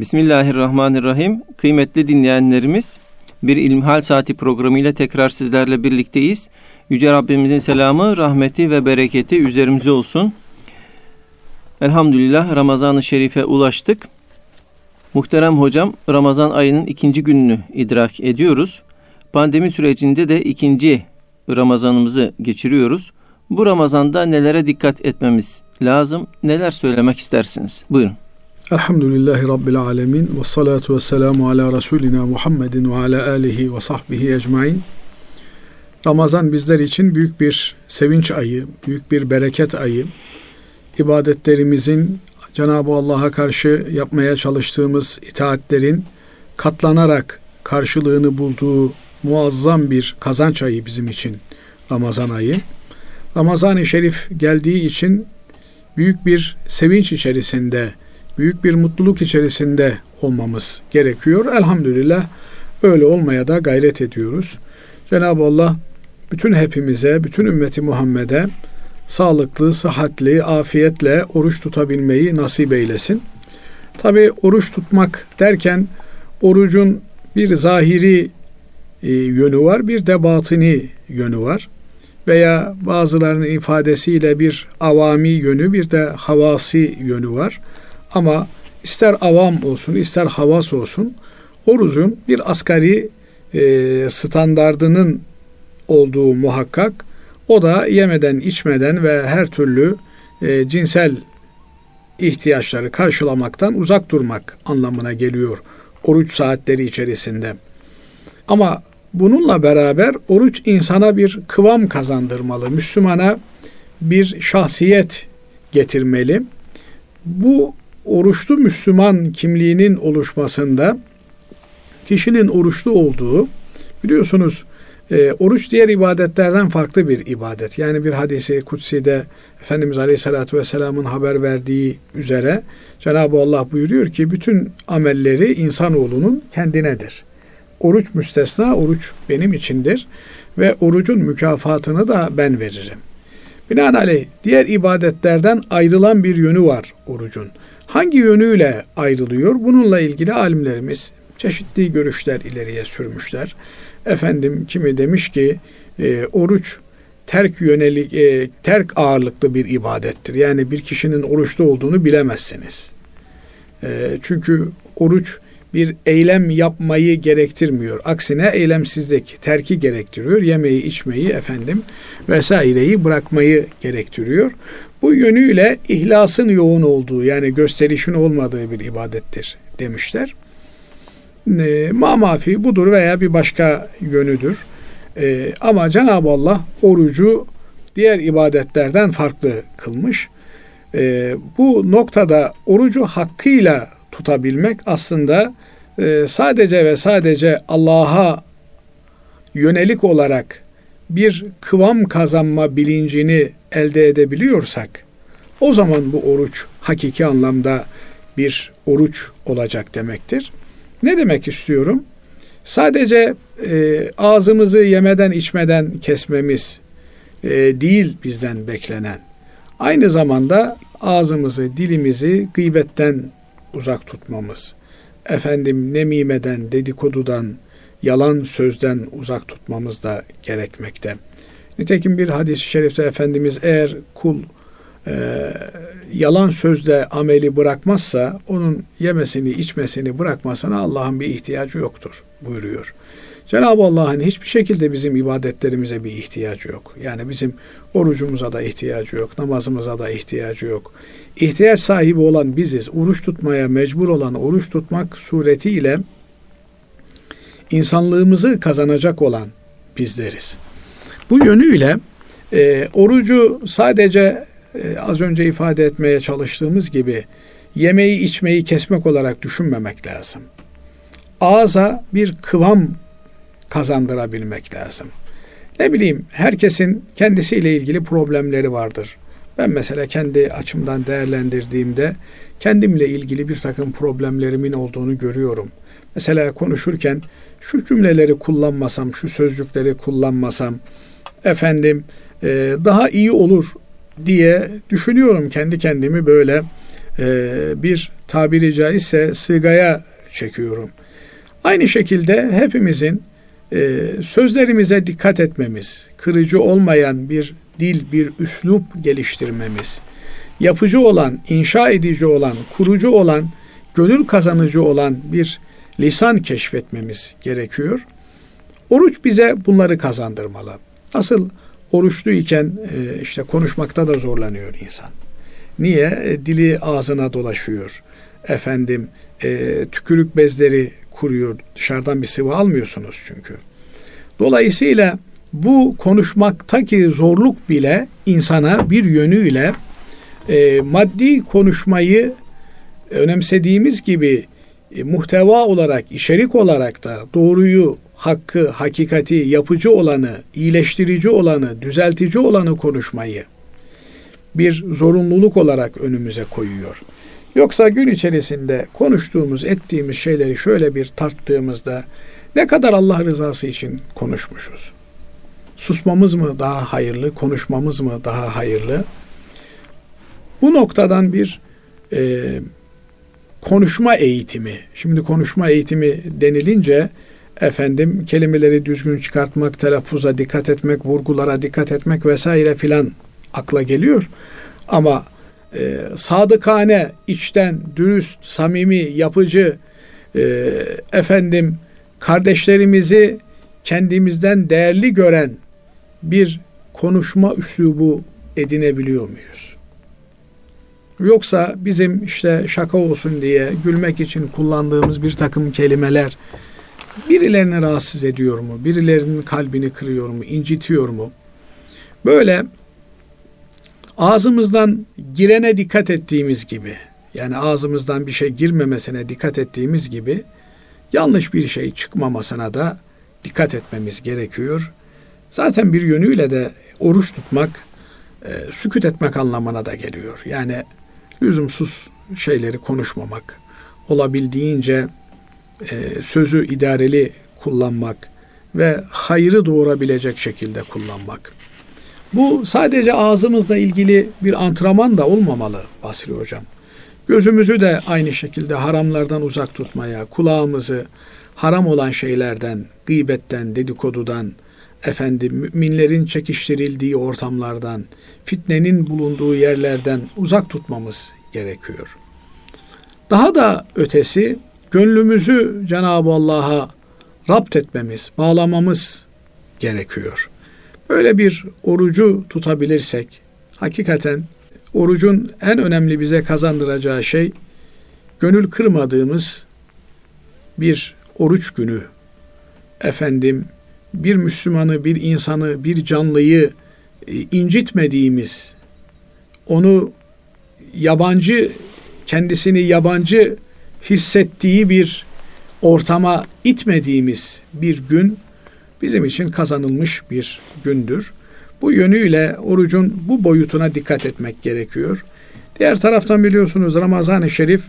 Bismillahirrahmanirrahim. Kıymetli dinleyenlerimiz, bir İlmihal Saati programıyla tekrar sizlerle birlikteyiz. Yüce Rabbimizin selamı, rahmeti ve bereketi üzerimize olsun. Elhamdülillah Ramazan-ı Şerif'e ulaştık. Muhterem hocam, Ramazan ayının ikinci gününü idrak ediyoruz. Pandemi sürecinde de ikinci Ramazanımızı geçiriyoruz. Bu Ramazan'da nelere dikkat etmemiz lazım? Neler söylemek istersiniz? Buyurun. Elhamdülillahi Rabbil Alemin ve salatu ve selamu ala Resulina Muhammedin ve ala alihi ve sahbihi ecmain. Ramazan bizler için büyük bir sevinç ayı, büyük bir bereket ayı. İbadetlerimizin Cenab-ı Allah'a karşı yapmaya çalıştığımız itaatlerin katlanarak karşılığını bulduğu muazzam bir kazanç ayı bizim için Ramazan ayı. Ramazan-ı Şerif geldiği için büyük bir sevinç içerisinde, büyük bir mutluluk içerisinde olmamız gerekiyor. Elhamdülillah öyle olmaya da gayret ediyoruz. Cenab-ı Allah bütün hepimize, bütün ümmeti Muhammed'e sağlıklı, sıhhatli, afiyetle oruç tutabilmeyi nasip eylesin. Tabi oruç tutmak derken orucun bir zahiri e, yönü var, bir de batini yönü var. Veya bazılarının ifadesiyle bir avami yönü, bir de havasi yönü var. Ama ister avam olsun, ister havas olsun, orucun bir asgari e, standardının olduğu muhakkak. O da yemeden, içmeden ve her türlü e, cinsel ihtiyaçları karşılamaktan uzak durmak anlamına geliyor oruç saatleri içerisinde. Ama bununla beraber oruç insana bir kıvam kazandırmalı. Müslümana bir şahsiyet getirmeli. Bu oruçlu Müslüman kimliğinin oluşmasında kişinin oruçlu olduğu biliyorsunuz e, oruç diğer ibadetlerden farklı bir ibadet. Yani bir hadisi kutsi'de Efendimiz Aleyhisselatü Vesselam'ın haber verdiği üzere Cenab-ı Allah buyuruyor ki bütün amelleri insanoğlunun kendinedir. Oruç müstesna, oruç benim içindir ve orucun mükafatını da ben veririm. Binaenaleyh diğer ibadetlerden ayrılan bir yönü var orucun. Hangi yönüyle ayrılıyor? Bununla ilgili alimlerimiz çeşitli görüşler ileriye sürmüşler. Efendim kimi demiş ki e, oruç terk yönelik e, terk ağırlıklı bir ibadettir. Yani bir kişinin oruçlu olduğunu bilemezsiniz. E, çünkü oruç bir eylem yapmayı gerektirmiyor. Aksine eylemsizlik, terki gerektiriyor. Yemeği, içmeyi efendim vesaireyi bırakmayı gerektiriyor. Bu yönüyle ihlasın yoğun olduğu yani gösterişin olmadığı bir ibadettir demişler. E, mamafi budur veya bir başka yönüdür. E, ama Cenab-ı Allah orucu diğer ibadetlerden farklı kılmış. E, bu noktada orucu hakkıyla tutabilmek aslında e, sadece ve sadece Allah'a yönelik olarak bir kıvam kazanma bilincini elde edebiliyorsak o zaman bu oruç hakiki anlamda bir oruç olacak demektir. Ne demek istiyorum? Sadece e, ağzımızı yemeden içmeden kesmemiz e, değil bizden beklenen. Aynı zamanda ağzımızı, dilimizi gıybetten uzak tutmamız. Efendim nemimeden, dedikodudan, yalan sözden uzak tutmamız da gerekmekte. Nitekim bir hadis-i şerifte Efendimiz eğer kul e, yalan sözle ameli bırakmazsa onun yemesini içmesini bırakmasına Allah'ın bir ihtiyacı yoktur buyuruyor. Cenab-ı Allah'ın hiçbir şekilde bizim ibadetlerimize bir ihtiyacı yok. Yani bizim orucumuza da ihtiyacı yok, namazımıza da ihtiyacı yok. İhtiyaç sahibi olan biziz. Oruç tutmaya mecbur olan oruç tutmak suretiyle insanlığımızı kazanacak olan bizleriz. Bu yönüyle e, orucu sadece e, az önce ifade etmeye çalıştığımız gibi yemeği içmeyi kesmek olarak düşünmemek lazım. Ağza bir kıvam kazandırabilmek lazım. Ne bileyim herkesin kendisiyle ilgili problemleri vardır. Ben mesela kendi açımdan değerlendirdiğimde kendimle ilgili bir takım problemlerimin olduğunu görüyorum. Mesela konuşurken şu cümleleri kullanmasam, şu sözcükleri kullanmasam, efendim e, daha iyi olur diye düşünüyorum kendi kendimi böyle e, bir tabiri caizse sığgaya çekiyorum. Aynı şekilde hepimizin e, sözlerimize dikkat etmemiz, kırıcı olmayan bir dil, bir üslup geliştirmemiz, yapıcı olan, inşa edici olan, kurucu olan, gönül kazanıcı olan bir lisan keşfetmemiz gerekiyor. Oruç bize bunları kazandırmalı. Asıl oruçluyken e, işte konuşmakta da zorlanıyor insan. Niye? E, dili ağzına dolaşıyor. Efendim e, tükürük bezleri kuruyor. Dışarıdan bir sıvı almıyorsunuz çünkü. Dolayısıyla bu konuşmaktaki zorluk bile insana bir yönüyle maddi konuşmayı önemsediğimiz gibi e, muhteva olarak, içerik olarak da doğruyu, hakkı, hakikati, yapıcı olanı, iyileştirici olanı, düzeltici olanı konuşmayı bir zorunluluk olarak önümüze koyuyor. Yoksa gün içerisinde konuştuğumuz, ettiğimiz şeyleri şöyle bir tarttığımızda ne kadar Allah rızası için konuşmuşuz? Susmamız mı daha hayırlı, konuşmamız mı daha hayırlı? Bu noktadan bir e, konuşma eğitimi, şimdi konuşma eğitimi denilince efendim kelimeleri düzgün çıkartmak, telaffuza dikkat etmek, vurgulara dikkat etmek vesaire filan akla geliyor. Ama e, sadıkane, içten, dürüst, samimi, yapıcı, e, efendim kardeşlerimizi kendimizden değerli gören bir konuşma üslubu edinebiliyor muyuz? Yoksa bizim işte şaka olsun diye gülmek için kullandığımız bir takım kelimeler birilerini rahatsız ediyor mu? Birilerinin kalbini kırıyor mu? incitiyor mu? Böyle ağzımızdan girene dikkat ettiğimiz gibi yani ağzımızdan bir şey girmemesine dikkat ettiğimiz gibi yanlış bir şey çıkmamasına da dikkat etmemiz gerekiyor. Zaten bir yönüyle de oruç tutmak e, süküt etmek anlamına da geliyor. Yani lüzumsuz şeyleri konuşmamak, olabildiğince e, sözü idareli kullanmak ve hayrı doğurabilecek şekilde kullanmak. Bu sadece ağzımızla ilgili bir antrenman da olmamalı Basri Hocam. Gözümüzü de aynı şekilde haramlardan uzak tutmaya, kulağımızı haram olan şeylerden, gıybetten, dedikodudan, efendim müminlerin çekiştirildiği ortamlardan, fitnenin bulunduğu yerlerden uzak tutmamız gerekiyor. Daha da ötesi gönlümüzü Cenab-ı Allah'a rapt etmemiz, bağlamamız gerekiyor. Böyle bir orucu tutabilirsek hakikaten orucun en önemli bize kazandıracağı şey gönül kırmadığımız bir oruç günü. Efendim bir Müslümanı, bir insanı, bir canlıyı e, incitmediğimiz, onu yabancı, kendisini yabancı hissettiği bir ortama itmediğimiz bir gün bizim için kazanılmış bir gündür. Bu yönüyle orucun bu boyutuna dikkat etmek gerekiyor. Diğer taraftan biliyorsunuz Ramazan-ı Şerif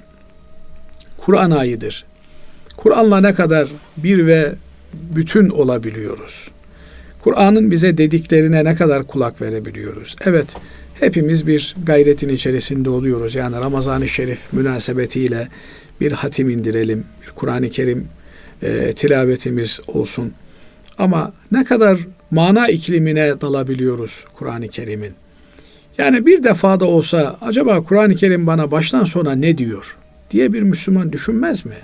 Kur'an ayıdır. Kur'an'la ne kadar bir ve bütün olabiliyoruz. Kur'an'ın bize dediklerine ne kadar kulak verebiliyoruz. Evet, hepimiz bir gayretin içerisinde oluyoruz. Yani Ramazan-ı Şerif münasebetiyle bir hatim indirelim, bir Kur'an-ı Kerim e, tilavetimiz olsun. Ama ne kadar mana iklimine dalabiliyoruz Kur'an-ı Kerim'in. Yani bir defa da olsa acaba Kur'an-ı Kerim bana baştan sona ne diyor diye bir Müslüman düşünmez mi?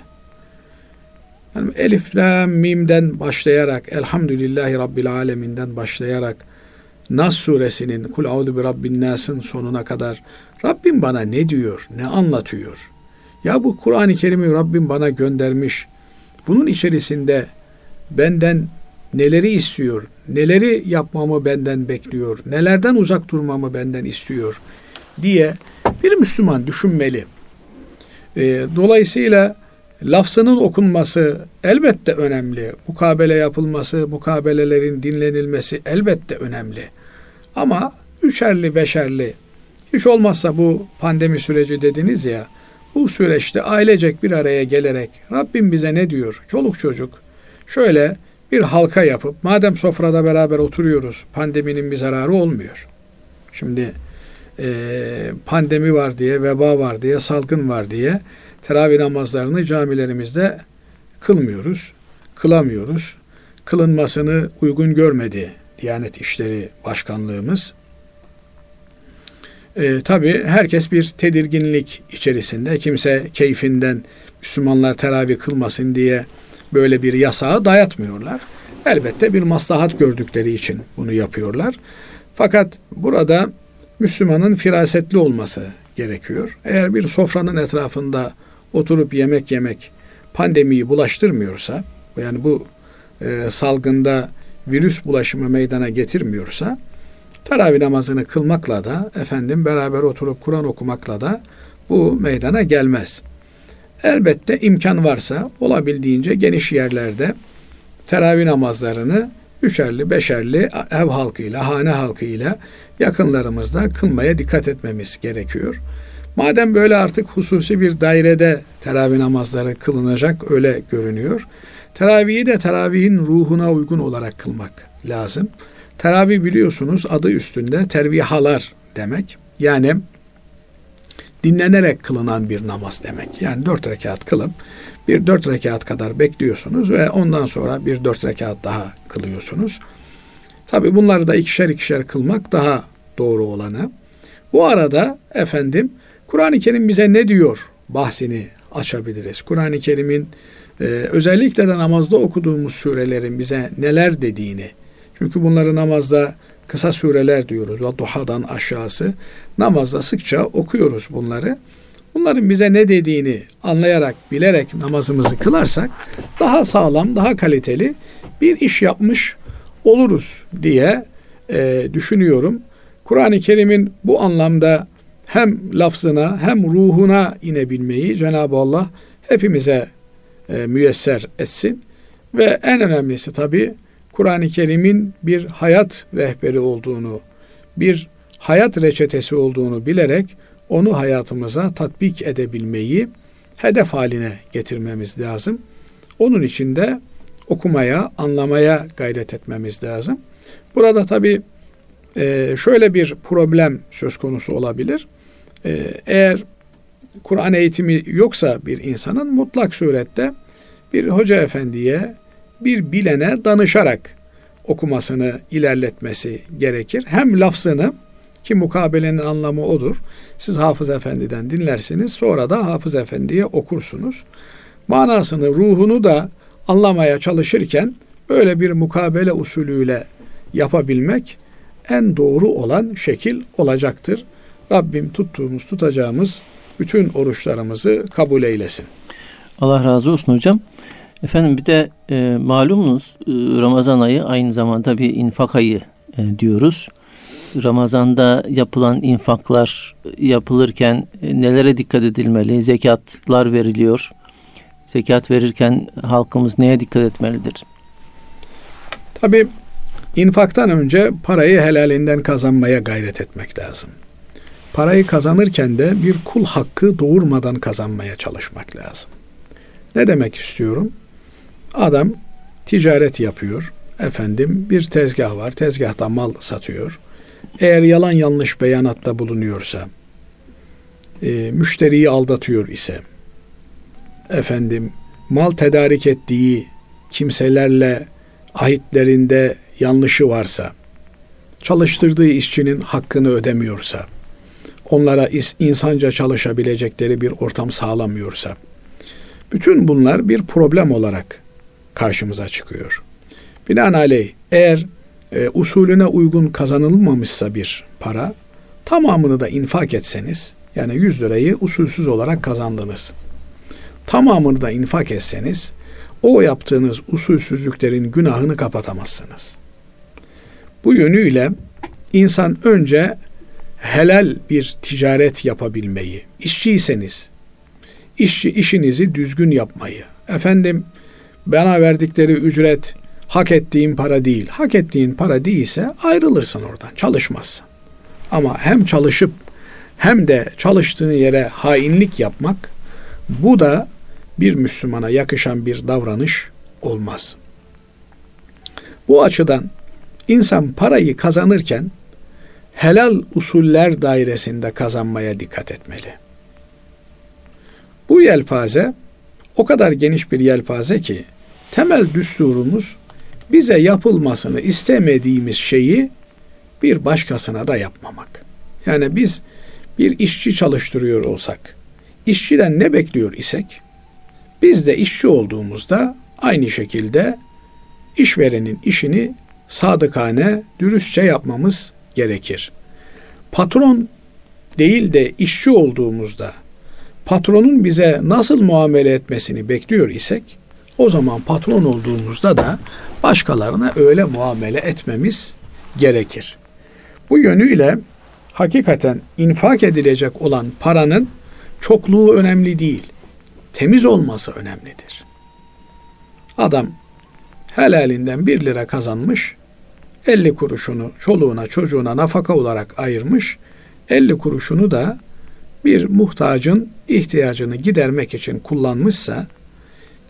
Yani Elif, Lam, Mim'den başlayarak, Elhamdülillahi Rabbil Aleminden başlayarak, Nas suresinin, Kul Audu bi Rabbin Nas'ın sonuna kadar Rabbim bana ne diyor, ne anlatıyor? Ya bu Kur'an-ı Kerim'i Rabbim bana göndermiş. Bunun içerisinde benden neleri istiyor, neleri yapmamı benden bekliyor, nelerden uzak durmamı benden istiyor diye bir Müslüman düşünmeli. E, dolayısıyla lafzının okunması elbette önemli. Mukabele yapılması, mukabelelerin dinlenilmesi elbette önemli. Ama üçerli, beşerli, hiç olmazsa bu pandemi süreci dediniz ya, bu süreçte ailecek bir araya gelerek Rabbim bize ne diyor? Çoluk çocuk şöyle bir halka yapıp madem sofrada beraber oturuyoruz pandeminin bir zararı olmuyor. Şimdi e, pandemi var diye, veba var diye, salgın var diye teravih namazlarını camilerimizde kılmıyoruz, kılamıyoruz. Kılınmasını uygun görmedi Diyanet İşleri Başkanlığımız. E, tabii herkes bir tedirginlik içerisinde. Kimse keyfinden Müslümanlar teravih kılmasın diye böyle bir yasağı dayatmıyorlar. Elbette bir maslahat gördükleri için bunu yapıyorlar. Fakat burada Müslümanın firasetli olması gerekiyor. Eğer bir sofranın etrafında oturup yemek yemek pandemiyi bulaştırmıyorsa, yani bu e, salgında virüs bulaşımı meydana getirmiyorsa, teravih namazını kılmakla da, efendim beraber oturup Kur'an okumakla da bu meydana gelmez. Elbette imkan varsa olabildiğince geniş yerlerde teravih namazlarını üçerli, beşerli ev halkıyla, hane halkıyla yakınlarımızda kılmaya dikkat etmemiz gerekiyor. Madem böyle artık hususi bir dairede teravih namazları kılınacak öyle görünüyor. Teravihi de teravihin ruhuna uygun olarak kılmak lazım. Teravih biliyorsunuz adı üstünde tervihalar demek. Yani dinlenerek kılınan bir namaz demek. Yani dört rekat kılıp bir dört rekat kadar bekliyorsunuz ve ondan sonra bir dört rekat daha kılıyorsunuz. Tabi bunları da ikişer ikişer kılmak daha doğru olanı. Bu arada efendim Kur'an-ı Kerim bize ne diyor bahsini açabiliriz. Kur'an-ı Kerim'in e, özellikle de namazda okuduğumuz surelerin bize neler dediğini. Çünkü bunları namazda kısa sureler diyoruz. Ve duhadan aşağısı. Namazda sıkça okuyoruz bunları. Bunların bize ne dediğini anlayarak, bilerek namazımızı kılarsak daha sağlam, daha kaliteli bir iş yapmış oluruz diye e, düşünüyorum. Kur'an-ı Kerim'in bu anlamda hem lafzına hem ruhuna inebilmeyi Cenab-ı Allah hepimize e, müyesser etsin. Ve en önemlisi tabi Kur'an-ı Kerim'in bir hayat rehberi olduğunu, bir hayat reçetesi olduğunu bilerek onu hayatımıza tatbik edebilmeyi hedef haline getirmemiz lazım. Onun için de okumaya, anlamaya gayret etmemiz lazım. Burada tabi e, şöyle bir problem söz konusu olabilir. E, eğer Kur'an eğitimi yoksa bir insanın mutlak surette bir hoca efendiye, bir bilene danışarak okumasını ilerletmesi gerekir. Hem lafzını ki mukabelenin anlamı odur. Siz Hafız Efendi'den dinlersiniz. Sonra da Hafız Efendi'ye okursunuz. Manasını, ruhunu da anlamaya çalışırken böyle bir mukabele usulüyle yapabilmek en doğru olan şekil olacaktır. Rabbim tuttuğumuz, tutacağımız bütün oruçlarımızı kabul eylesin. Allah razı olsun hocam. Efendim bir de e, malumunuz e, Ramazan ayı aynı zamanda bir infak ayı e, diyoruz. Ramazan'da yapılan infaklar yapılırken e, nelere dikkat edilmeli? Zekatlar veriliyor. Zekat verirken halkımız neye dikkat etmelidir? Tabi infaktan önce parayı helalinden kazanmaya gayret etmek lazım. Parayı kazanırken de bir kul hakkı doğurmadan kazanmaya çalışmak lazım. Ne demek istiyorum? Adam ticaret yapıyor. Efendim bir tezgah var. Tezgahta mal satıyor. Eğer yalan yanlış beyanatta bulunuyorsa, e, müşteriyi aldatıyor ise, efendim mal tedarik ettiği kimselerle ahitlerinde yanlışı varsa, çalıştırdığı işçinin hakkını ödemiyorsa, onlara insanca çalışabilecekleri bir ortam sağlamıyorsa, bütün bunlar bir problem olarak karşımıza çıkıyor. Binaenaleyh eğer e, usulüne uygun kazanılmamışsa bir para tamamını da infak etseniz yani 100 lirayı usulsüz olarak kazandınız. Tamamını da infak etseniz o yaptığınız usulsüzlüklerin günahını kapatamazsınız. Bu yönüyle insan önce helal bir ticaret yapabilmeyi, işçiyseniz işçi işinizi düzgün yapmayı, efendim bana verdikleri ücret hak ettiğin para değil. Hak ettiğin para değilse ayrılırsın oradan, çalışmazsın. Ama hem çalışıp hem de çalıştığın yere hainlik yapmak bu da bir Müslümana yakışan bir davranış olmaz. Bu açıdan insan parayı kazanırken helal usuller dairesinde kazanmaya dikkat etmeli. Bu yelpaze o kadar geniş bir yelpaze ki temel düsturumuz bize yapılmasını istemediğimiz şeyi bir başkasına da yapmamak. Yani biz bir işçi çalıştırıyor olsak, işçiden ne bekliyor isek, biz de işçi olduğumuzda aynı şekilde işverenin işini sadıkane, dürüstçe yapmamız gerekir. Patron değil de işçi olduğumuzda patronun bize nasıl muamele etmesini bekliyor isek o zaman patron olduğumuzda da başkalarına öyle muamele etmemiz gerekir. Bu yönüyle hakikaten infak edilecek olan paranın çokluğu önemli değil. Temiz olması önemlidir. Adam helalinden bir lira kazanmış, 50 kuruşunu çoluğuna çocuğuna nafaka olarak ayırmış, 50 kuruşunu da bir muhtacın ihtiyacını gidermek için kullanmışsa,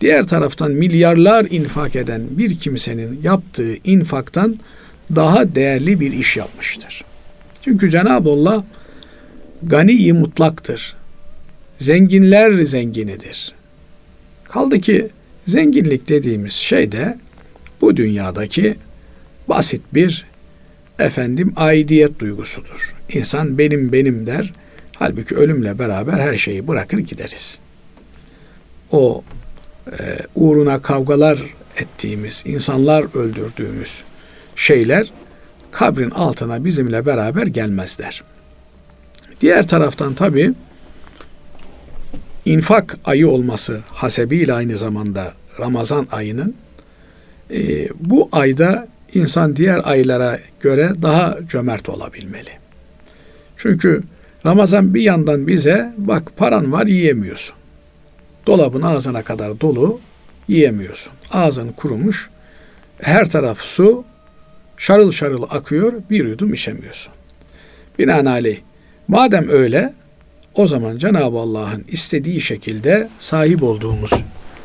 diğer taraftan milyarlar infak eden bir kimsenin yaptığı infaktan daha değerli bir iş yapmıştır. Çünkü Cenab-ı Allah gani mutlaktır. Zenginler zenginidir. Kaldı ki zenginlik dediğimiz şey de bu dünyadaki basit bir efendim aidiyet duygusudur. İnsan benim benim der. Halbuki ölümle beraber her şeyi bırakır gideriz. O e, uğruna kavgalar ettiğimiz, insanlar öldürdüğümüz şeyler kabrin altına bizimle beraber gelmezler. Diğer taraftan tabi infak ayı olması hasebiyle aynı zamanda Ramazan ayının e, bu ayda insan diğer aylara göre daha cömert olabilmeli. Çünkü Ramazan bir yandan bize bak paran var yiyemiyorsun. Dolabın ağzına kadar dolu yiyemiyorsun. Ağzın kurumuş. Her taraf su şarıl şarıl akıyor bir yudum içemiyorsun. Binaenaleyh madem öyle o zaman Cenab-ı Allah'ın istediği şekilde sahip olduğumuz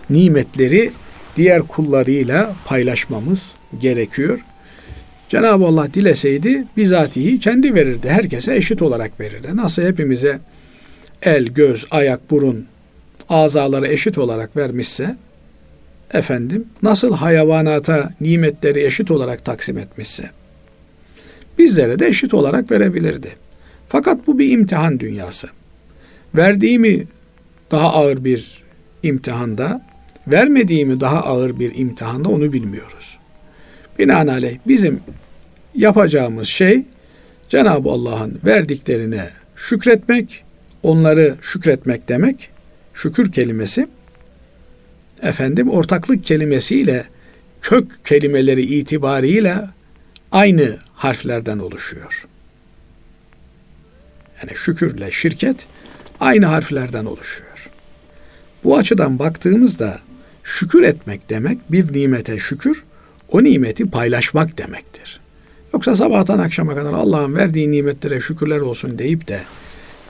nimetleri diğer kullarıyla paylaşmamız gerekiyor. Cenab-ı Allah dileseydi bizatihi kendi verirdi. Herkese eşit olarak verirdi. Nasıl hepimize el, göz, ayak, burun, azaları eşit olarak vermişse efendim nasıl hayvanata nimetleri eşit olarak taksim etmişse bizlere de eşit olarak verebilirdi. Fakat bu bir imtihan dünyası. Verdiğimi daha ağır bir imtihanda, vermediğimi daha ağır bir imtihanda onu bilmiyoruz. Binaenaleyh bizim yapacağımız şey Cenab-ı Allah'ın verdiklerine şükretmek, onları şükretmek demek, şükür kelimesi efendim ortaklık kelimesiyle kök kelimeleri itibariyle aynı harflerden oluşuyor. Yani şükürle şirket aynı harflerden oluşuyor. Bu açıdan baktığımızda şükür etmek demek bir nimete şükür, o nimeti paylaşmak demektir. Yoksa sabahtan akşama kadar Allah'ın verdiği nimetlere şükürler olsun deyip de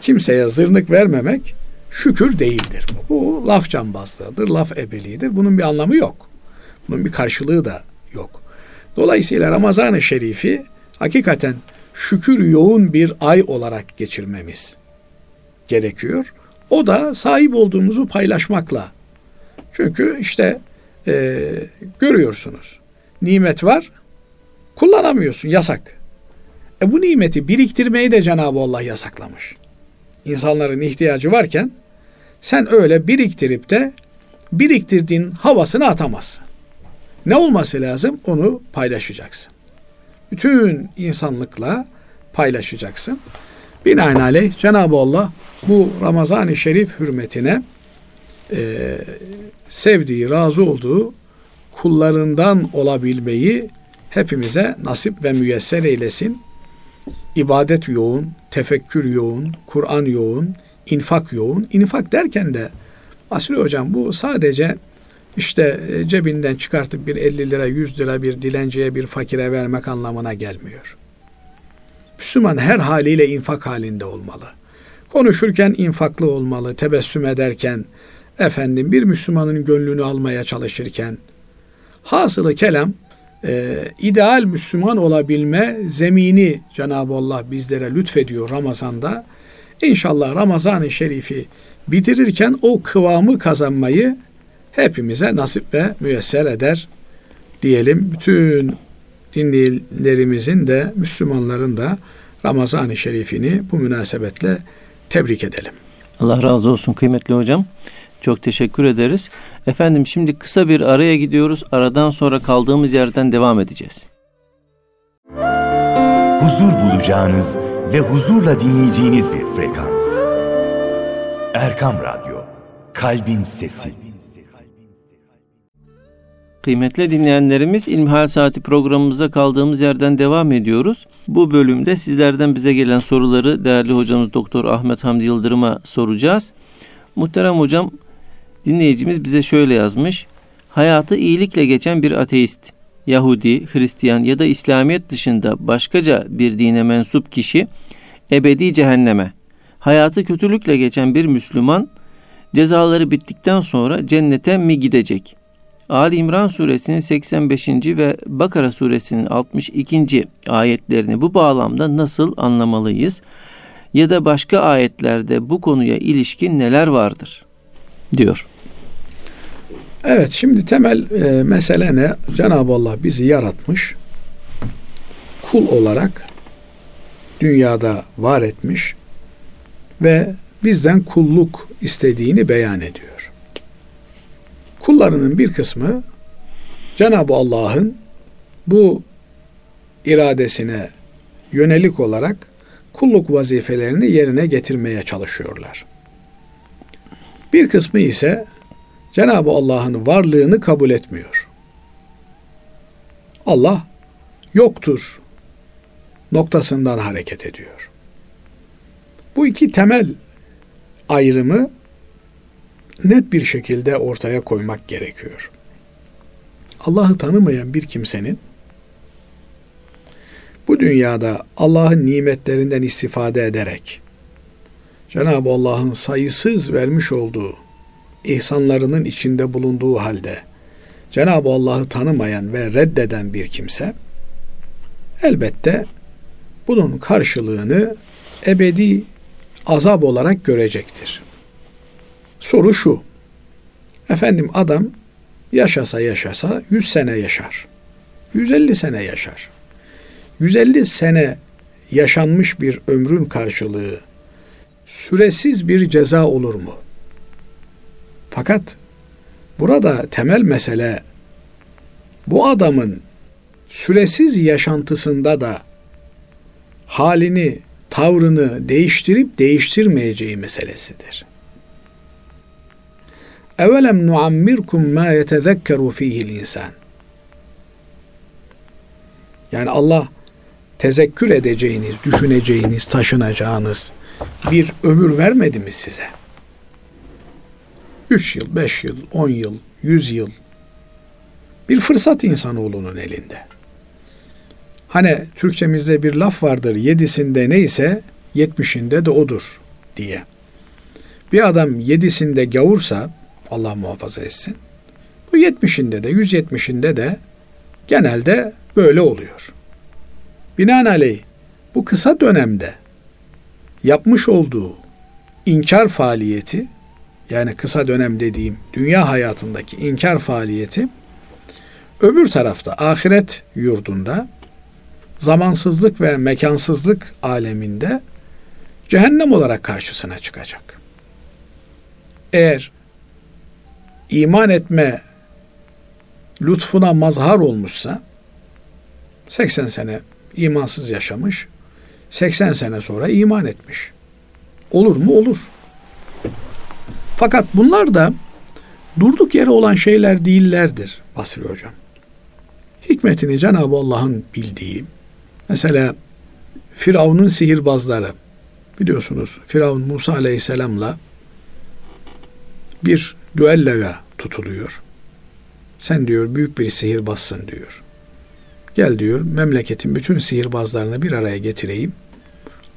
kimseye zırnık vermemek şükür değildir. Bu laf cambazlığıdır, laf ebeliğidir. Bunun bir anlamı yok. Bunun bir karşılığı da yok. Dolayısıyla Ramazan-ı Şerif'i hakikaten şükür yoğun bir ay olarak geçirmemiz gerekiyor. O da sahip olduğumuzu paylaşmakla. Çünkü işte e, görüyorsunuz nimet var kullanamıyorsun yasak. E bu nimeti biriktirmeyi de Cenab-ı Allah yasaklamış. İnsanların ihtiyacı varken sen öyle biriktirip de biriktirdiğin havasını atamazsın. Ne olması lazım? Onu paylaşacaksın. Bütün insanlıkla paylaşacaksın. Binaenaleyh Cenab-ı Allah bu Ramazan-ı Şerif hürmetine e, sevdiği, razı olduğu kullarından olabilmeyi hepimize nasip ve müyesser eylesin. İbadet yoğun, tefekkür yoğun, Kur'an yoğun, infak yoğun. İnfak derken de Asri Hocam bu sadece işte e, cebinden çıkartıp bir 50 lira 100 lira bir dilenciye bir fakire vermek anlamına gelmiyor. Müslüman her haliyle infak halinde olmalı. Konuşurken infaklı olmalı, tebessüm ederken, efendim bir Müslümanın gönlünü almaya çalışırken, hasılı kelam, e, ideal Müslüman olabilme zemini Cenab-ı Allah bizlere lütfediyor Ramazan'da. İnşallah Ramazan-ı Şerif'i bitirirken o kıvamı kazanmayı hepimize nasip ve müyesser eder diyelim. Bütün dinleyicilerimizin de Müslümanların da Ramazan-ı Şerif'ini bu münasebetle tebrik edelim. Allah razı olsun kıymetli hocam. Çok teşekkür ederiz. Efendim şimdi kısa bir araya gidiyoruz. Aradan sonra kaldığımız yerden devam edeceğiz. Huzur bulacağınız ve huzurla dinleyeceğiniz bir frekans. Erkam Radyo, Kalbin Sesi. Kıymetli dinleyenlerimiz İlmihal Saati programımıza kaldığımız yerden devam ediyoruz. Bu bölümde sizlerden bize gelen soruları değerli hocamız Doktor Ahmet Hamdi Yıldırım'a soracağız. Muhterem hocam dinleyicimiz bize şöyle yazmış. Hayatı iyilikle geçen bir ateist, Yahudi, Hristiyan ya da İslamiyet dışında başkaca bir dine mensup kişi ebedi cehenneme, hayatı kötülükle geçen bir Müslüman cezaları bittikten sonra cennete mi gidecek? Ali İmran suresinin 85. ve Bakara suresinin 62. ayetlerini bu bağlamda nasıl anlamalıyız? Ya da başka ayetlerde bu konuya ilişkin neler vardır? diyor. Evet şimdi temel e, mesele ne? Cenab-ı Allah bizi yaratmış. Kul olarak dünyada var etmiş ve bizden kulluk istediğini beyan ediyor. Kullarının bir kısmı Cenab-ı Allah'ın bu iradesine yönelik olarak kulluk vazifelerini yerine getirmeye çalışıyorlar. Bir kısmı ise Cenab-ı Allah'ın varlığını kabul etmiyor. Allah yoktur noktasından hareket ediyor. Bu iki temel ayrımı net bir şekilde ortaya koymak gerekiyor. Allah'ı tanımayan bir kimsenin bu dünyada Allah'ın nimetlerinden istifade ederek Cenab-ı Allah'ın sayısız vermiş olduğu ihsanlarının içinde bulunduğu halde Cenab-ı Allah'ı tanımayan ve reddeden bir kimse elbette bunun karşılığını ebedi azap olarak görecektir. Soru şu. Efendim adam yaşasa yaşasa 100 sene yaşar. 150 sene yaşar. 150 sene yaşanmış bir ömrün karşılığı süresiz bir ceza olur mu? Fakat burada temel mesele bu adamın süresiz yaşantısında da halini, tavrını değiştirip değiştirmeyeceği meselesidir. Evelem nuammirkum ma yetezekkeru fihi'l insan. Yani Allah tezekkür edeceğiniz, düşüneceğiniz, taşınacağınız bir ömür vermedi mi size? Üç yıl, beş yıl, on yıl, yüz yıl bir fırsat insanoğlunun elinde. Hani Türkçemizde bir laf vardır, yedisinde neyse yetmişinde de odur diye. Bir adam yedisinde gavursa, Allah muhafaza etsin, bu yetmişinde de, yüz yetmişinde de genelde böyle oluyor. Binaenaleyh bu kısa dönemde yapmış olduğu inkar faaliyeti yani kısa dönem dediğim dünya hayatındaki inkar faaliyeti öbür tarafta ahiret yurdunda zamansızlık ve mekansızlık aleminde cehennem olarak karşısına çıkacak. Eğer iman etme lütfuna mazhar olmuşsa 80 sene imansız yaşamış, 80 sene sonra iman etmiş. Olur mu? Olur. Fakat bunlar da durduk yere olan şeyler değillerdir Basri Hocam. Hikmetini Cenab-ı Allah'ın bildiği, mesela Firavun'un sihirbazları, biliyorsunuz Firavun Musa Aleyhisselam'la bir düelloya tutuluyor. Sen diyor büyük bir sihirbazsın diyor. Gel diyor memleketin bütün sihirbazlarını bir araya getireyim.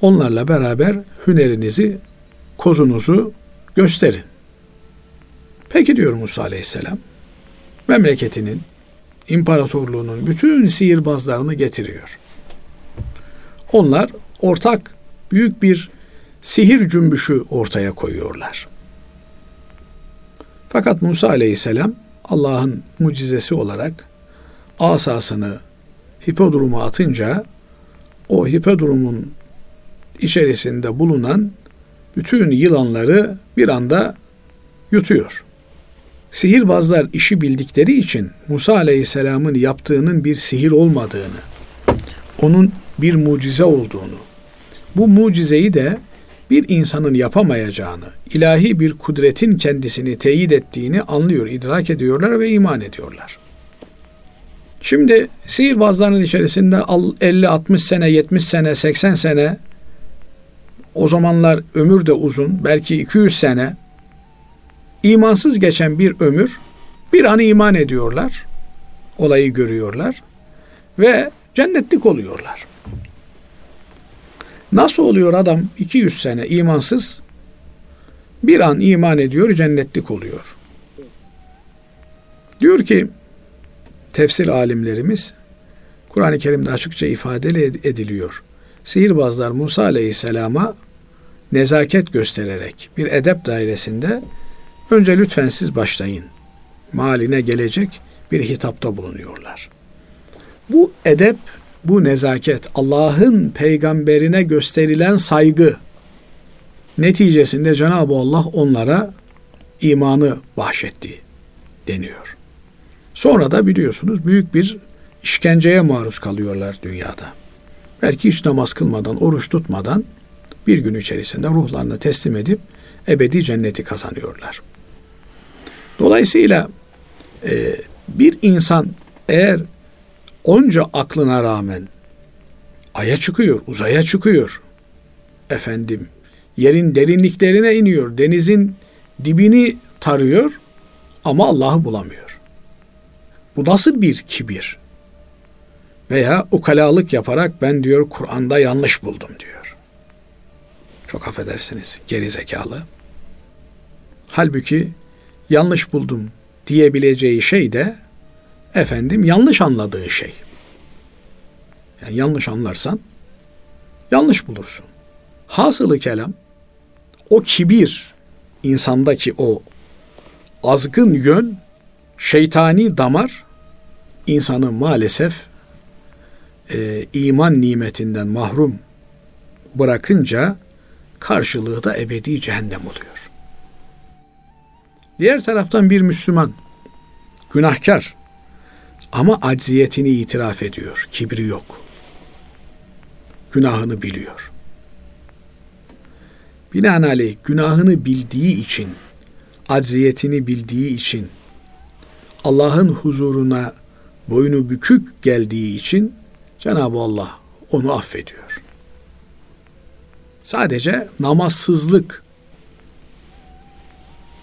Onlarla beraber hünerinizi, kozunuzu gösterin. Peki diyor Musa Aleyhisselam. Memleketinin, imparatorluğunun bütün sihirbazlarını getiriyor. Onlar ortak büyük bir sihir cümbüşü ortaya koyuyorlar. Fakat Musa aleyhisselam Allah'ın mucizesi olarak asasını hipodruma atınca o hipodromun içerisinde bulunan bütün yılanları bir anda yutuyor. Sihirbazlar işi bildikleri için Musa Aleyhisselam'ın yaptığının bir sihir olmadığını, onun bir mucize olduğunu, bu mucizeyi de bir insanın yapamayacağını, ilahi bir kudretin kendisini teyit ettiğini anlıyor, idrak ediyorlar ve iman ediyorlar. Şimdi sihirbazların içerisinde 50, 60 sene, 70 sene, 80 sene o zamanlar ömür de uzun, belki 200 sene imansız geçen bir ömür bir an iman ediyorlar. Olayı görüyorlar ve cennetlik oluyorlar. Nasıl oluyor adam 200 sene imansız bir an iman ediyor cennetlik oluyor. Diyor ki tefsir alimlerimiz Kur'an-ı Kerim'de açıkça ifade ediliyor. Sihirbazlar Musa Aleyhisselam'a nezaket göstererek bir edep dairesinde önce lütfen siz başlayın. Maline gelecek bir hitapta bulunuyorlar. Bu edep, bu nezaket, Allah'ın peygamberine gösterilen saygı neticesinde Cenab-ı Allah onlara imanı bahşetti deniyor. Sonra da biliyorsunuz büyük bir işkenceye maruz kalıyorlar dünyada. Belki hiç namaz kılmadan, oruç tutmadan bir gün içerisinde ruhlarını teslim edip ebedi cenneti kazanıyorlar. Dolayısıyla e, bir insan eğer onca aklına rağmen aya çıkıyor, uzaya çıkıyor, efendim yerin derinliklerine iniyor, denizin dibini tarıyor ama Allah'ı bulamıyor. Bu nasıl bir kibir? Veya ukalalık yaparak ben diyor Kur'an'da yanlış buldum diyor. Çok affedersiniz geri zekalı. Halbuki yanlış buldum diyebileceği şey de efendim yanlış anladığı şey. Yani yanlış anlarsan yanlış bulursun. Hasılı kelam o kibir insandaki o azgın yön şeytani damar insanı maalesef e, iman nimetinden mahrum bırakınca karşılığı da ebedi cehennem oluyor. Diğer taraftan bir Müslüman günahkar ama acziyetini itiraf ediyor. Kibri yok. Günahını biliyor. Binaenaleyh günahını bildiği için, acziyetini bildiği için, Allah'ın huzuruna boynu bükük geldiği için Cenab-ı Allah onu affediyor. Sadece namazsızlık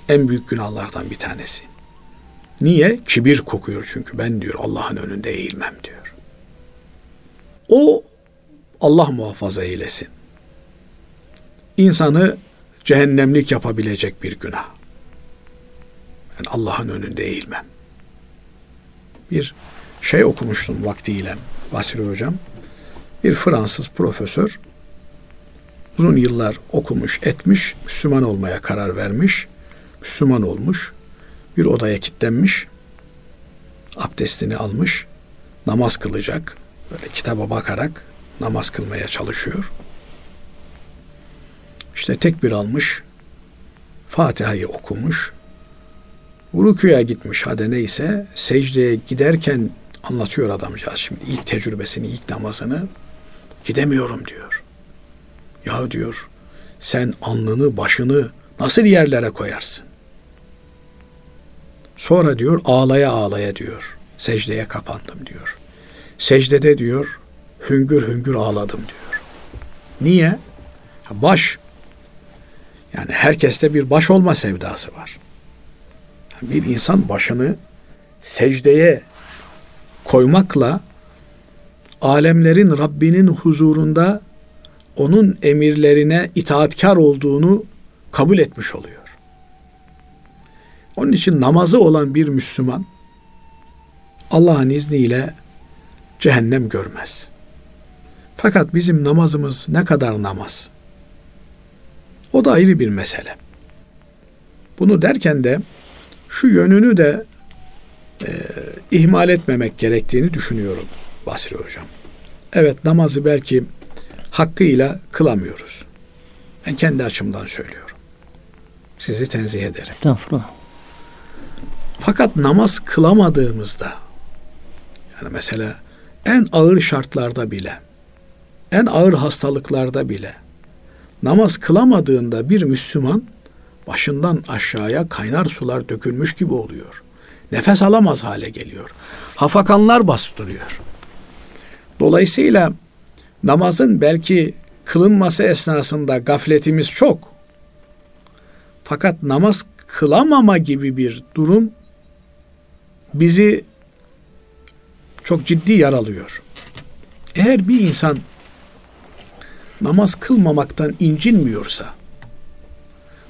en büyük günahlardan bir tanesi. Niye? Kibir kokuyor çünkü ben diyor Allah'ın önünde eğilmem diyor. O Allah muhafaza eylesin. İnsanı cehennemlik yapabilecek bir günah. Ben Allah'ın önünde eğilmem. Bir şey okumuştum vaktiyle Basri Hocam. Bir Fransız profesör uzun yıllar okumuş, etmiş, Müslüman olmaya karar vermiş. Müslüman olmuş. Bir odaya kilitlenmiş. Abdestini almış. Namaz kılacak. Böyle kitaba bakarak namaz kılmaya çalışıyor. İşte tekbir almış. Fatiha'yı okumuş. Rüküya gitmiş hadi neyse. Secdeye giderken anlatıyor adamcağız şimdi ilk tecrübesini, ilk namazını. Gidemiyorum diyor. Ya diyor sen alnını, başını nasıl yerlere koyarsın? Sonra diyor ağlaya ağlaya diyor. Secdeye kapandım diyor. Secdede diyor hüngür hüngür ağladım diyor. Niye? Baş yani herkeste bir baş olma sevdası var. Bir insan başını secdeye koymakla alemlerin Rabbinin huzurunda onun emirlerine itaatkar olduğunu kabul etmiş oluyor. Onun için namazı olan bir Müslüman Allah'ın izniyle cehennem görmez. Fakat bizim namazımız ne kadar namaz? O da ayrı bir mesele. Bunu derken de şu yönünü de e, ihmal etmemek gerektiğini düşünüyorum Basri Hocam. Evet namazı belki hakkıyla kılamıyoruz. Ben kendi açımdan söylüyorum. Sizi tenzih ederim. Estağfurullah. Fakat namaz kılamadığımızda yani mesela en ağır şartlarda bile en ağır hastalıklarda bile namaz kılamadığında bir Müslüman başından aşağıya kaynar sular dökülmüş gibi oluyor. Nefes alamaz hale geliyor. Hafakanlar bastırıyor. Dolayısıyla namazın belki kılınması esnasında gafletimiz çok. Fakat namaz kılamama gibi bir durum bizi çok ciddi yaralıyor. Eğer bir insan namaz kılmamaktan incinmiyorsa,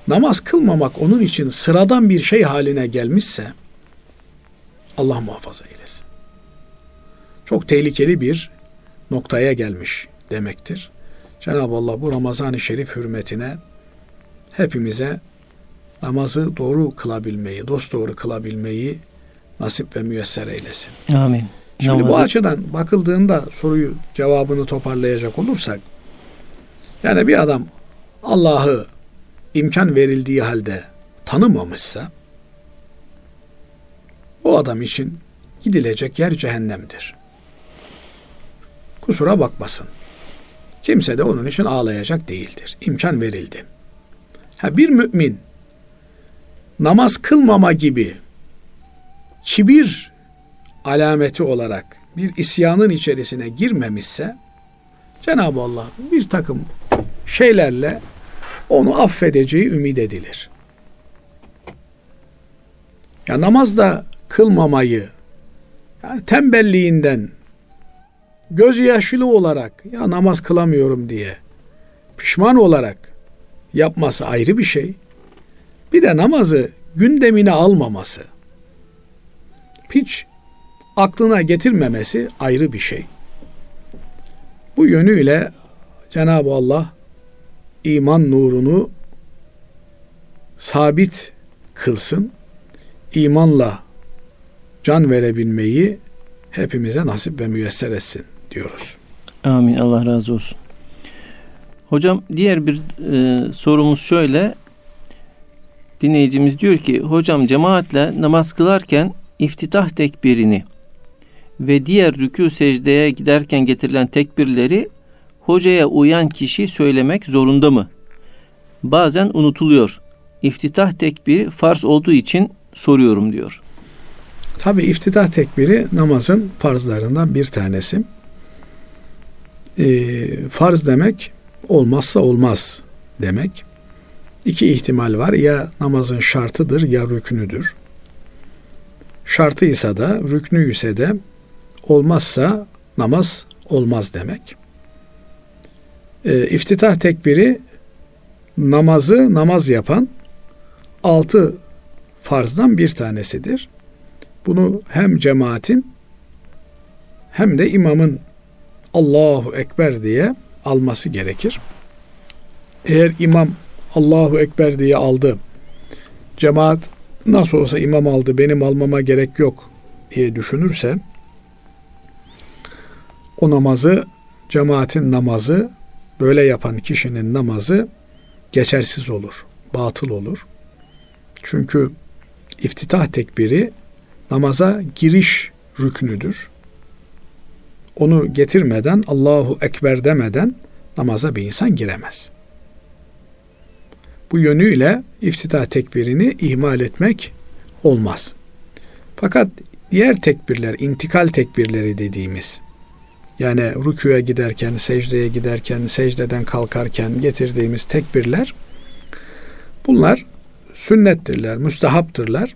namaz kılmamak onun için sıradan bir şey haline gelmişse, Allah muhafaza eylesin. Çok tehlikeli bir noktaya gelmiş demektir. Cenab-ı Allah bu Ramazan-ı Şerif hürmetine hepimize namazı doğru kılabilmeyi, dost doğru kılabilmeyi nasip ve müyesser eylesin. Amin. Şimdi Namazı- bu açıdan bakıldığında soruyu cevabını toparlayacak olursak yani bir adam Allah'ı imkan verildiği halde tanımamışsa o adam için gidilecek yer cehennemdir. Kusura bakmasın. Kimse de onun için ağlayacak değildir. İmkan verildi. Ha bir mümin namaz kılmama gibi kibir alameti olarak bir isyanın içerisine girmemişse Cenab-ı Allah bir takım şeylerle onu affedeceği ümit edilir. Ya namazda kılmamayı yani tembelliğinden gözyaşlı olarak ya namaz kılamıyorum diye pişman olarak yapması ayrı bir şey. Bir de namazı gündemine almaması hiç aklına getirmemesi ayrı bir şey. Bu yönüyle Cenab-ı Allah iman nurunu sabit kılsın. İmanla can verebilmeyi hepimize nasip ve müyesser etsin diyoruz. Amin. Allah razı olsun. Hocam diğer bir e, sorumuz şöyle. Dinleyicimiz diyor ki hocam cemaatle namaz kılarken iftitah tekbirini ve diğer rükû secdeye giderken getirilen tekbirleri hocaya uyan kişi söylemek zorunda mı? Bazen unutuluyor. İftitah tekbiri farz olduğu için soruyorum diyor. Tabi iftitah tekbiri namazın farzlarından bir tanesi. Ee, farz demek olmazsa olmaz demek. İki ihtimal var. Ya namazın şartıdır ya rükünüdür. Şartıysa da rüknü ise de olmazsa namaz olmaz demek. Ee, iftitah tekbiri namazı namaz yapan altı farzdan bir tanesidir. Bunu hem cemaatin hem de imamın Allahu Ekber diye alması gerekir. Eğer imam Allahu Ekber diye aldı, cemaat nasıl olsa imam aldı benim almama gerek yok diye düşünürse o namazı cemaatin namazı böyle yapan kişinin namazı geçersiz olur, batıl olur. Çünkü iftitah tekbiri namaza giriş rüknüdür. Onu getirmeden Allahu Ekber demeden namaza bir insan giremez. Bu yönüyle iftitah tekbirini ihmal etmek olmaz. Fakat diğer tekbirler, intikal tekbirleri dediğimiz yani rüküye giderken, secdeye giderken, secdeden kalkarken getirdiğimiz tekbirler bunlar sünnettirler, müstehaptırlar.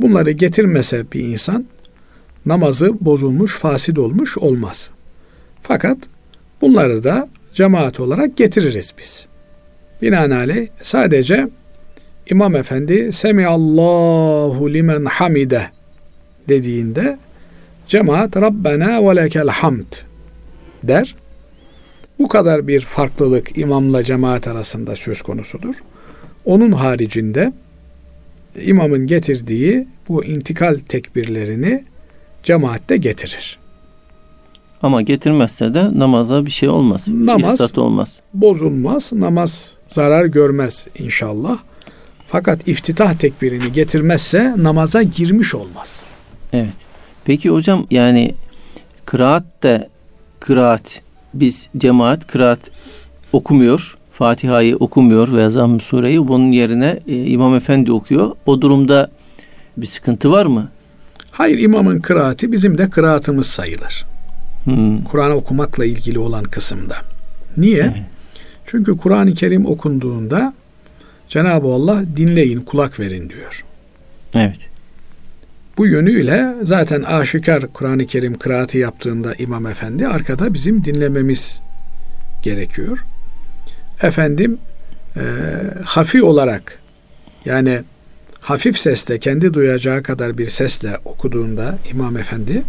Bunları getirmese bir insan namazı bozulmuş, fasit olmuş olmaz. Fakat bunları da cemaat olarak getiririz biz. Binaenaleyh sadece İmam Efendi Semiallahu limen hamide dediğinde cemaat Rabbena ve lekel hamd der. Bu kadar bir farklılık imamla cemaat arasında söz konusudur. Onun haricinde imamın getirdiği bu intikal tekbirlerini cemaatte getirir. Ama getirmezse de namaza bir şey olmaz. Namaz- İfsat olmaz. Bozulmaz, namaz zarar görmez inşallah. Fakat iftitah tekbirini getirmezse namaza girmiş olmaz. Evet. Peki hocam yani kıraat da kıraat biz cemaat kıraat okumuyor. Fatiha'yı okumuyor veya zamm sureyi bunun yerine e, İmam Efendi okuyor. O durumda bir sıkıntı var mı? Hayır imamın kıraati bizim de kıraatımız sayılır. Hmm. Kur'an okumakla ilgili olan kısımda. Niye? Evet. Çünkü Kur'an-ı Kerim okunduğunda Cenab-ı Allah dinleyin, kulak verin diyor. Evet. Bu yönüyle zaten aşikar Kur'an-ı Kerim kıraati yaptığında İmam Efendi arkada bizim dinlememiz gerekiyor. Efendim e, hafi olarak yani hafif sesle kendi duyacağı kadar bir sesle okuduğunda İmam Efendi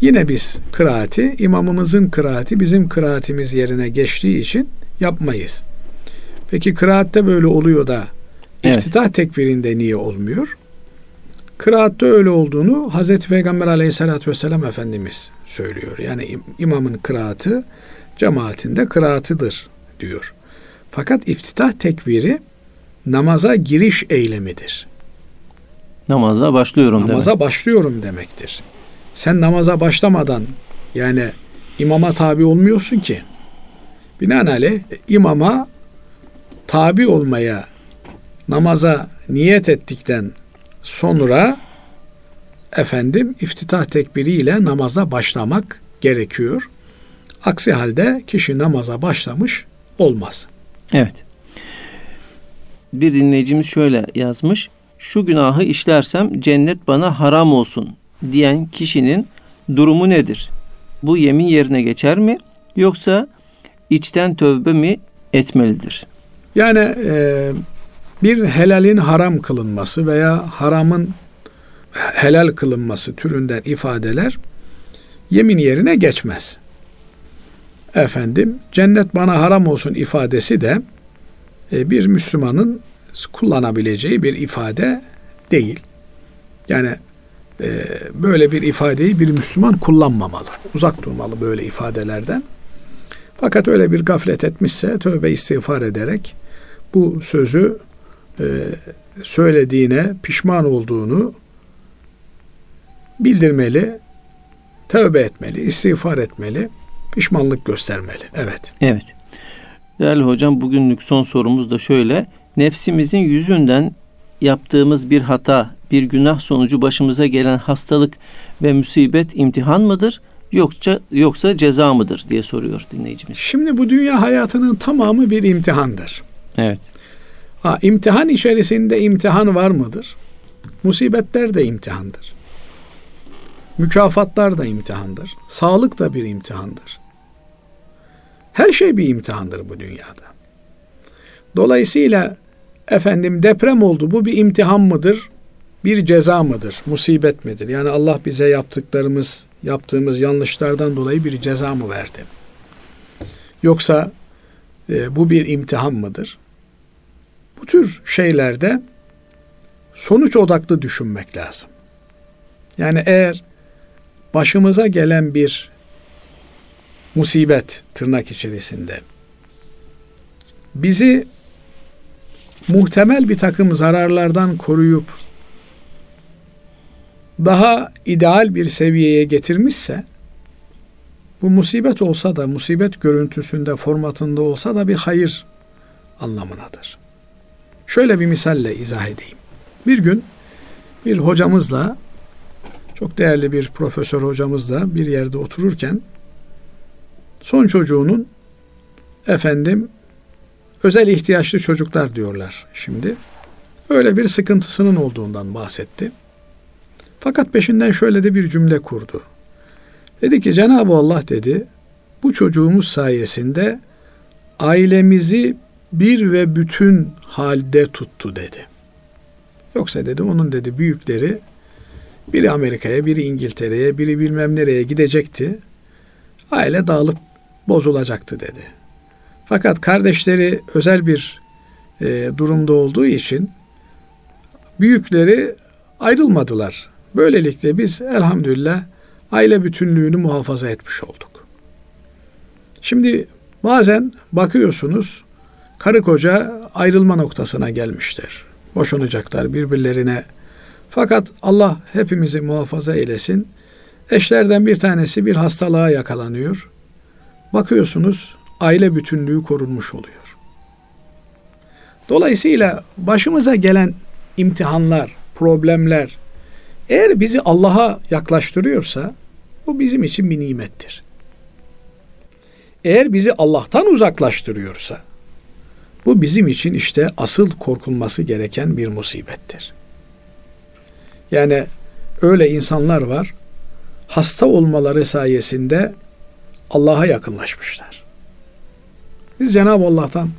yine biz kıraati imamımızın kıraati bizim kıraatimiz yerine geçtiği için yapmayız. Peki kıraatte böyle oluyor da Evet. iftitah tekbirinde niye olmuyor? Kıraatte öyle olduğunu Hazreti Peygamber aleyhissalatü vesselam Efendimiz söylüyor. Yani im- imamın kıraatı cemaatinde kıraatıdır diyor. Fakat iftitah tekbiri namaza giriş eylemidir. Namaza başlıyorum Namaza demek. başlıyorum demektir. Sen namaza başlamadan yani imama tabi olmuyorsun ki. Binaenaleyh imama tabi olmaya namaza niyet ettikten sonra efendim iftitah tekbiriyle namaza başlamak gerekiyor. Aksi halde kişi namaza başlamış olmaz. Evet. Bir dinleyicimiz şöyle yazmış. Şu günahı işlersem cennet bana haram olsun diyen kişinin durumu nedir? Bu yemin yerine geçer mi? Yoksa içten tövbe mi etmelidir? Yani e, bir helalin haram kılınması veya haramın helal kılınması türünden ifadeler yemin yerine geçmez. Efendim cennet bana haram olsun ifadesi de e, bir Müslümanın kullanabileceği bir ifade değil. Yani e, böyle bir ifadeyi bir Müslüman kullanmamalı. Uzak durmalı böyle ifadelerden. Fakat öyle bir gaflet etmişse tövbe istiğfar ederek bu sözü e, söylediğine pişman olduğunu bildirmeli, tövbe etmeli, istiğfar etmeli, pişmanlık göstermeli. Evet. Evet. Değerli hocam bugünlük son sorumuz da şöyle. Nefsimizin yüzünden yaptığımız bir hata, bir günah sonucu başımıza gelen hastalık ve musibet imtihan mıdır? Yoksa yoksa ceza mıdır diye soruyor dinleyicimiz. Şimdi bu dünya hayatının tamamı bir imtihandır. Evet. Ha, imtihan içerisinde imtihan var mıdır? Musibetler de imtihandır. Mükafatlar da imtihandır. Sağlık da bir imtihandır. Her şey bir imtihandır bu dünyada. Dolayısıyla efendim deprem oldu. Bu bir imtihan mıdır? Bir ceza mıdır? Musibet midir? Yani Allah bize yaptıklarımız, yaptığımız yanlışlardan dolayı bir ceza mı verdi? Yoksa e, bu bir imtihan mıdır? Bu tür şeylerde sonuç odaklı düşünmek lazım. Yani eğer başımıza gelen bir musibet tırnak içerisinde bizi muhtemel bir takım zararlardan koruyup daha ideal bir seviyeye getirmişse bu musibet olsa da musibet görüntüsünde formatında olsa da bir hayır anlamındadır. Şöyle bir misalle izah edeyim. Bir gün bir hocamızla çok değerli bir profesör hocamızla bir yerde otururken son çocuğunun efendim özel ihtiyaçlı çocuklar diyorlar şimdi. Öyle bir sıkıntısının olduğundan bahsetti. Fakat peşinden şöyle de bir cümle kurdu. Dedi ki Cenab-ı Allah dedi bu çocuğumuz sayesinde ailemizi bir ve bütün halde tuttu dedi. Yoksa dedi onun dedi büyükleri biri Amerika'ya, biri İngiltere'ye, biri bilmem nereye gidecekti. Aile dağılıp bozulacaktı dedi. Fakat kardeşleri özel bir e, durumda olduğu için büyükleri ayrılmadılar. Böylelikle biz elhamdülillah aile bütünlüğünü muhafaza etmiş olduk. Şimdi bazen bakıyorsunuz karı koca ayrılma noktasına gelmişler. Boşanacaklar birbirlerine. Fakat Allah hepimizi muhafaza eylesin. Eşlerden bir tanesi bir hastalığa yakalanıyor. Bakıyorsunuz aile bütünlüğü korunmuş oluyor. Dolayısıyla başımıza gelen imtihanlar, problemler eğer bizi Allah'a yaklaştırıyorsa bu bizim için bir nimettir. Eğer bizi Allah'tan uzaklaştırıyorsa bu bizim için işte asıl korkulması gereken bir musibettir. Yani öyle insanlar var hasta olmaları sayesinde Allah'a yakınlaşmışlar. Biz Cenab-ı Allah'tan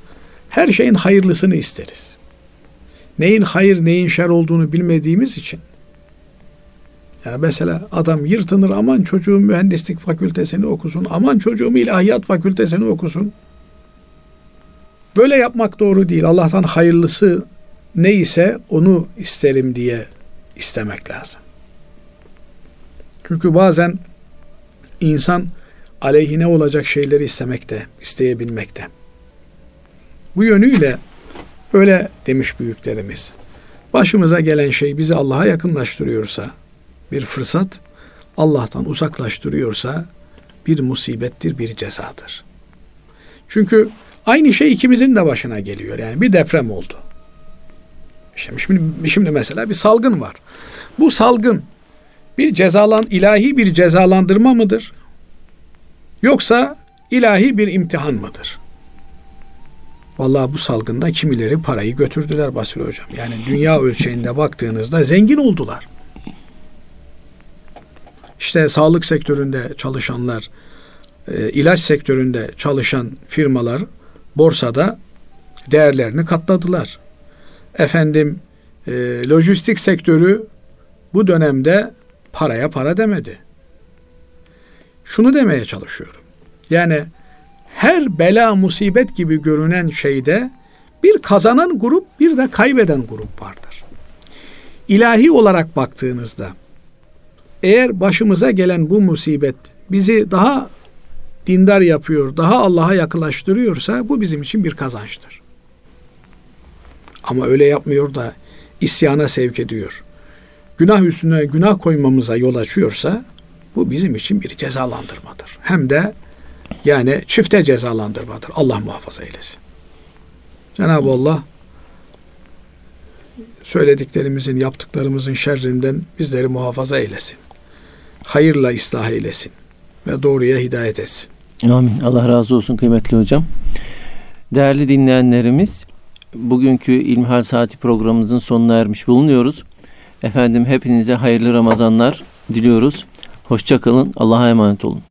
her şeyin hayırlısını isteriz. Neyin hayır neyin şer olduğunu bilmediğimiz için yani mesela adam yırtınır aman çocuğum mühendislik fakültesini okusun, aman çocuğum ilahiyat fakültesini okusun. Böyle yapmak doğru değil. Allah'tan hayırlısı neyse onu isterim diye istemek lazım. Çünkü bazen insan aleyhine olacak şeyleri istemekte, isteyebilmekte. Bu yönüyle öyle demiş büyüklerimiz. Başımıza gelen şey bizi Allah'a yakınlaştırıyorsa bir fırsat, Allah'tan uzaklaştırıyorsa bir musibettir, bir cezadır. Çünkü aynı şey ikimizin de başına geliyor. Yani bir deprem oldu. Şimdi, şimdi, mesela bir salgın var. Bu salgın bir cezalan ilahi bir cezalandırma mıdır? Yoksa ilahi bir imtihan mıdır? Vallahi bu salgında kimileri parayı götürdüler Basri Hocam. Yani dünya ölçeğinde baktığınızda zengin oldular. İşte sağlık sektöründe çalışanlar, e, ilaç sektöründe çalışan firmalar borsada değerlerini katladılar. Efendim e, lojistik sektörü bu dönemde paraya para demedi. Şunu demeye çalışıyorum. Yani her bela musibet gibi görünen şeyde bir kazanan grup bir de kaybeden grup vardır. İlahi olarak baktığınızda eğer başımıza gelen bu musibet bizi daha dindar yapıyor, daha Allah'a yaklaştırıyorsa bu bizim için bir kazançtır. Ama öyle yapmıyor da isyana sevk ediyor. Günah üstüne günah koymamıza yol açıyorsa bu bizim için bir cezalandırmadır. Hem de yani çifte cezalandırmadır. Allah muhafaza eylesin. Cenab-ı Allah söylediklerimizin, yaptıklarımızın şerrinden bizleri muhafaza eylesin. Hayırla ıslah eylesin ve doğruya hidayet etsin. Amin. Allah razı olsun kıymetli hocam. Değerli dinleyenlerimiz, bugünkü İlmihal Saati programımızın sonuna ermiş bulunuyoruz. Efendim hepinize hayırlı Ramazanlar diliyoruz. Hoşçakalın. Allah'a emanet olun.